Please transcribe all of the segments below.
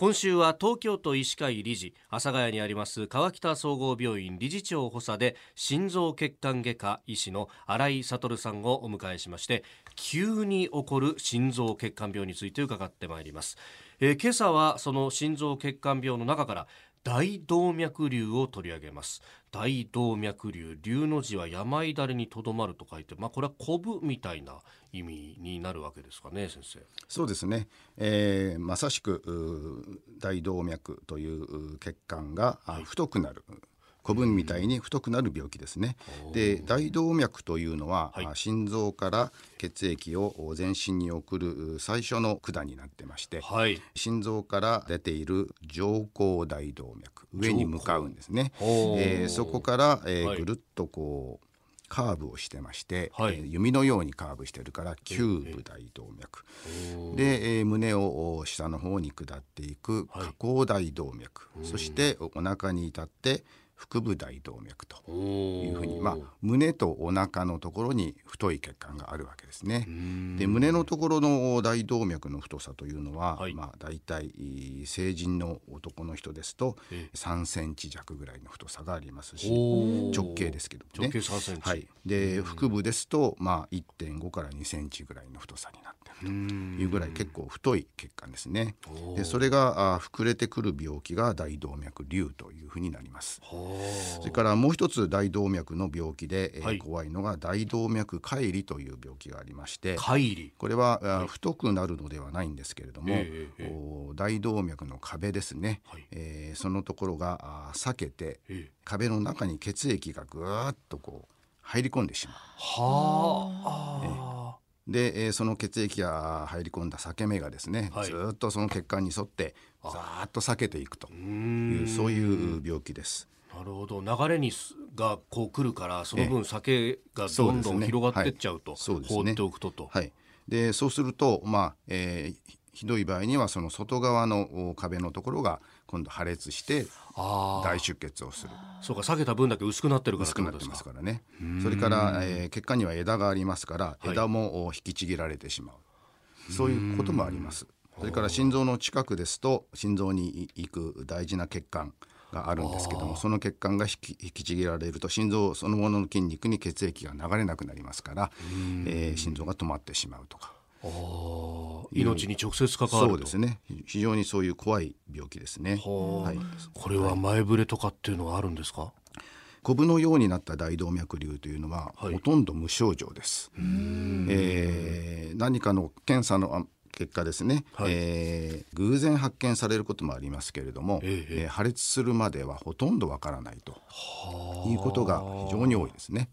今週は東京都医師会理事阿佐ヶ谷にあります川北総合病院理事長補佐で心臓血管外科医師の新井悟さんをお迎えしまして急に起こる心臓血管病について伺ってまいります、えー、今朝はその心臓血管病の中から大動脈瘤を取り上げます。大動脈瘤瘤の字は病だれにとどまると書いてまあこれはこぶみたいな意味になるわけですかね先生。そうですね、えー、まさしく大動脈という血管が太くなる、はい古文みたいに太くなる病気ですね。で大動脈というのは、はい、心臓から血液を全身に送る最初の管になってまして、はい、心臓から出ている上行大動脈上に向かうんですね。えー、そこから、えー、はい、ぐるっとこうカーブをしてまして、はい、えー、弓のようにカーブしてるから弓部大動脈、えー、で、えー、胸を下の方に下っていく下行大動脈、そしてお腹に至って腹部大動脈というふうに、まあ、胸とお腹のところに太い血管があるわけですね。で胸のところの大動脈の太さというのは、はい、まあ、大体成人の男の人ですと3センチ弱ぐらいの太さがありますし直径ですけどね。直径3センチ、はい、で腹部ですと、まあ、1.5から2センチぐらいの太さになってというぐらい結構太い血管ですね。でそれがあ膨れてくる病気が大動脈瘤というふうになります。それからもう一つ大動脈の病気で、はい、怖いのが大動脈解離という病気がありましてこれは、はい、太くなるのではないんですけれども、えー、大動脈の壁ですね、はい、えー、そのところが裂けて、えー、壁の中に血液がぐーっとこう入り込んでしまう。はあ、えー、で、えー、その血液が入り込んだ裂け目がですね、はい、ずっとその血管に沿ってざーっと裂けていくというそういう病気です。なるほど。流れにがこう来るからその分酒がどんどん広がってっちゃうと、そうですね、放っておくとと。はい、でそうすると、まあえー、ひどい場合にはその外側の壁のところが今度破裂して大出血をする。そうか下げた分だけ薄くなってるから薄くなってますからね。それから、えー、血管には枝がありますから枝も引きちぎられてしまう、はい、そういうこともあります。それから心臓の近くですと心臓に行く大事な血管があるんですけどもその血管が引き引きちぎられると心臓そのものの筋肉に血液が流れなくなりますから、えー、心臓が止まってしまうとか。命に直接関わるそうですね。非常にそういう怖い病気ですね、はい、これは前触れとかっていうのはあるんですか、コブのようになった大動脈瘤というのは、はい、ほとんど無症状です。えー、何かの検査の結果ですね、はい、えー、偶然発見されることもありますけれども、ええー、破裂するまではほとんどわからないということが非常に多いですね。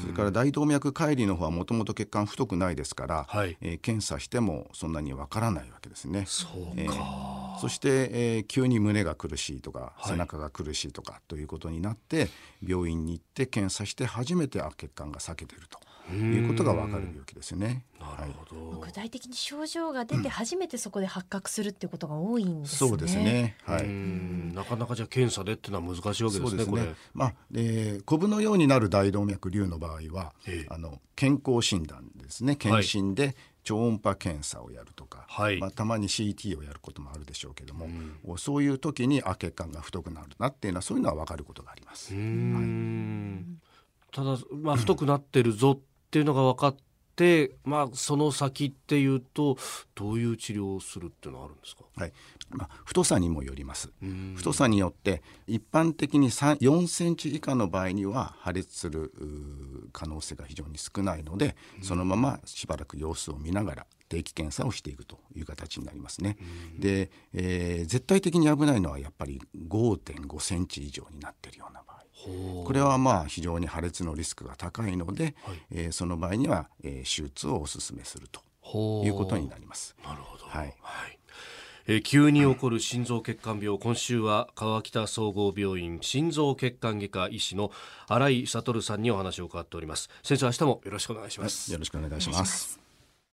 それから大動脈解離の方はもともと血管太くないですから、はい、えー、検査してもそんなにわからないわけですね。そうえー、そして、えー、急に胸が苦しいとか、背中が苦しいとかということになって病院に行って検査して初めてあ血管が裂けてると。いうことがわかる病気ですよね。なるほど、具体的に症状が出て初めてそこで発覚するっていうことが多いんですね。そうですね。はい。なかなかじゃ検査でっていうのは難しいわけですね。すねまあ、えー、コブのようになる大動脈瘤の場合は、えー、あの健康診断ですね。検診で、超音波検査をやるとか、はい、まあ、たまに CT をやることもあるでしょうけども、うん、そういう時にあ血管が太くなるなっていうのはそういうのは分かることがあります。はい、ただ、まあ、太くなってるぞっていうのが分かって、まあ、その先っていうとどういう治療をするっていうのはあるんですか、はい。まあ、太さにもよります。太さによって一般的に4センチ以下の場合には破裂する可能性が非常に少ないのでそのまましばらく様子を見ながら定期検査をしていくという形になりますね。で、えー、絶対的に危ないのはやっぱり5.5センチ以上になっているような場合。これはまあ非常に破裂のリスクが高いので、はい、えー、その場合には、えー、手術をお勧めするということになります。なるほど、はい。はい。えー、急に起こる心臓血管病、今週は川北総合病院心臓血管外科医師の新井悟さんにお話を伺っております。先生明日もよろしくお願いします、よろしくお願いします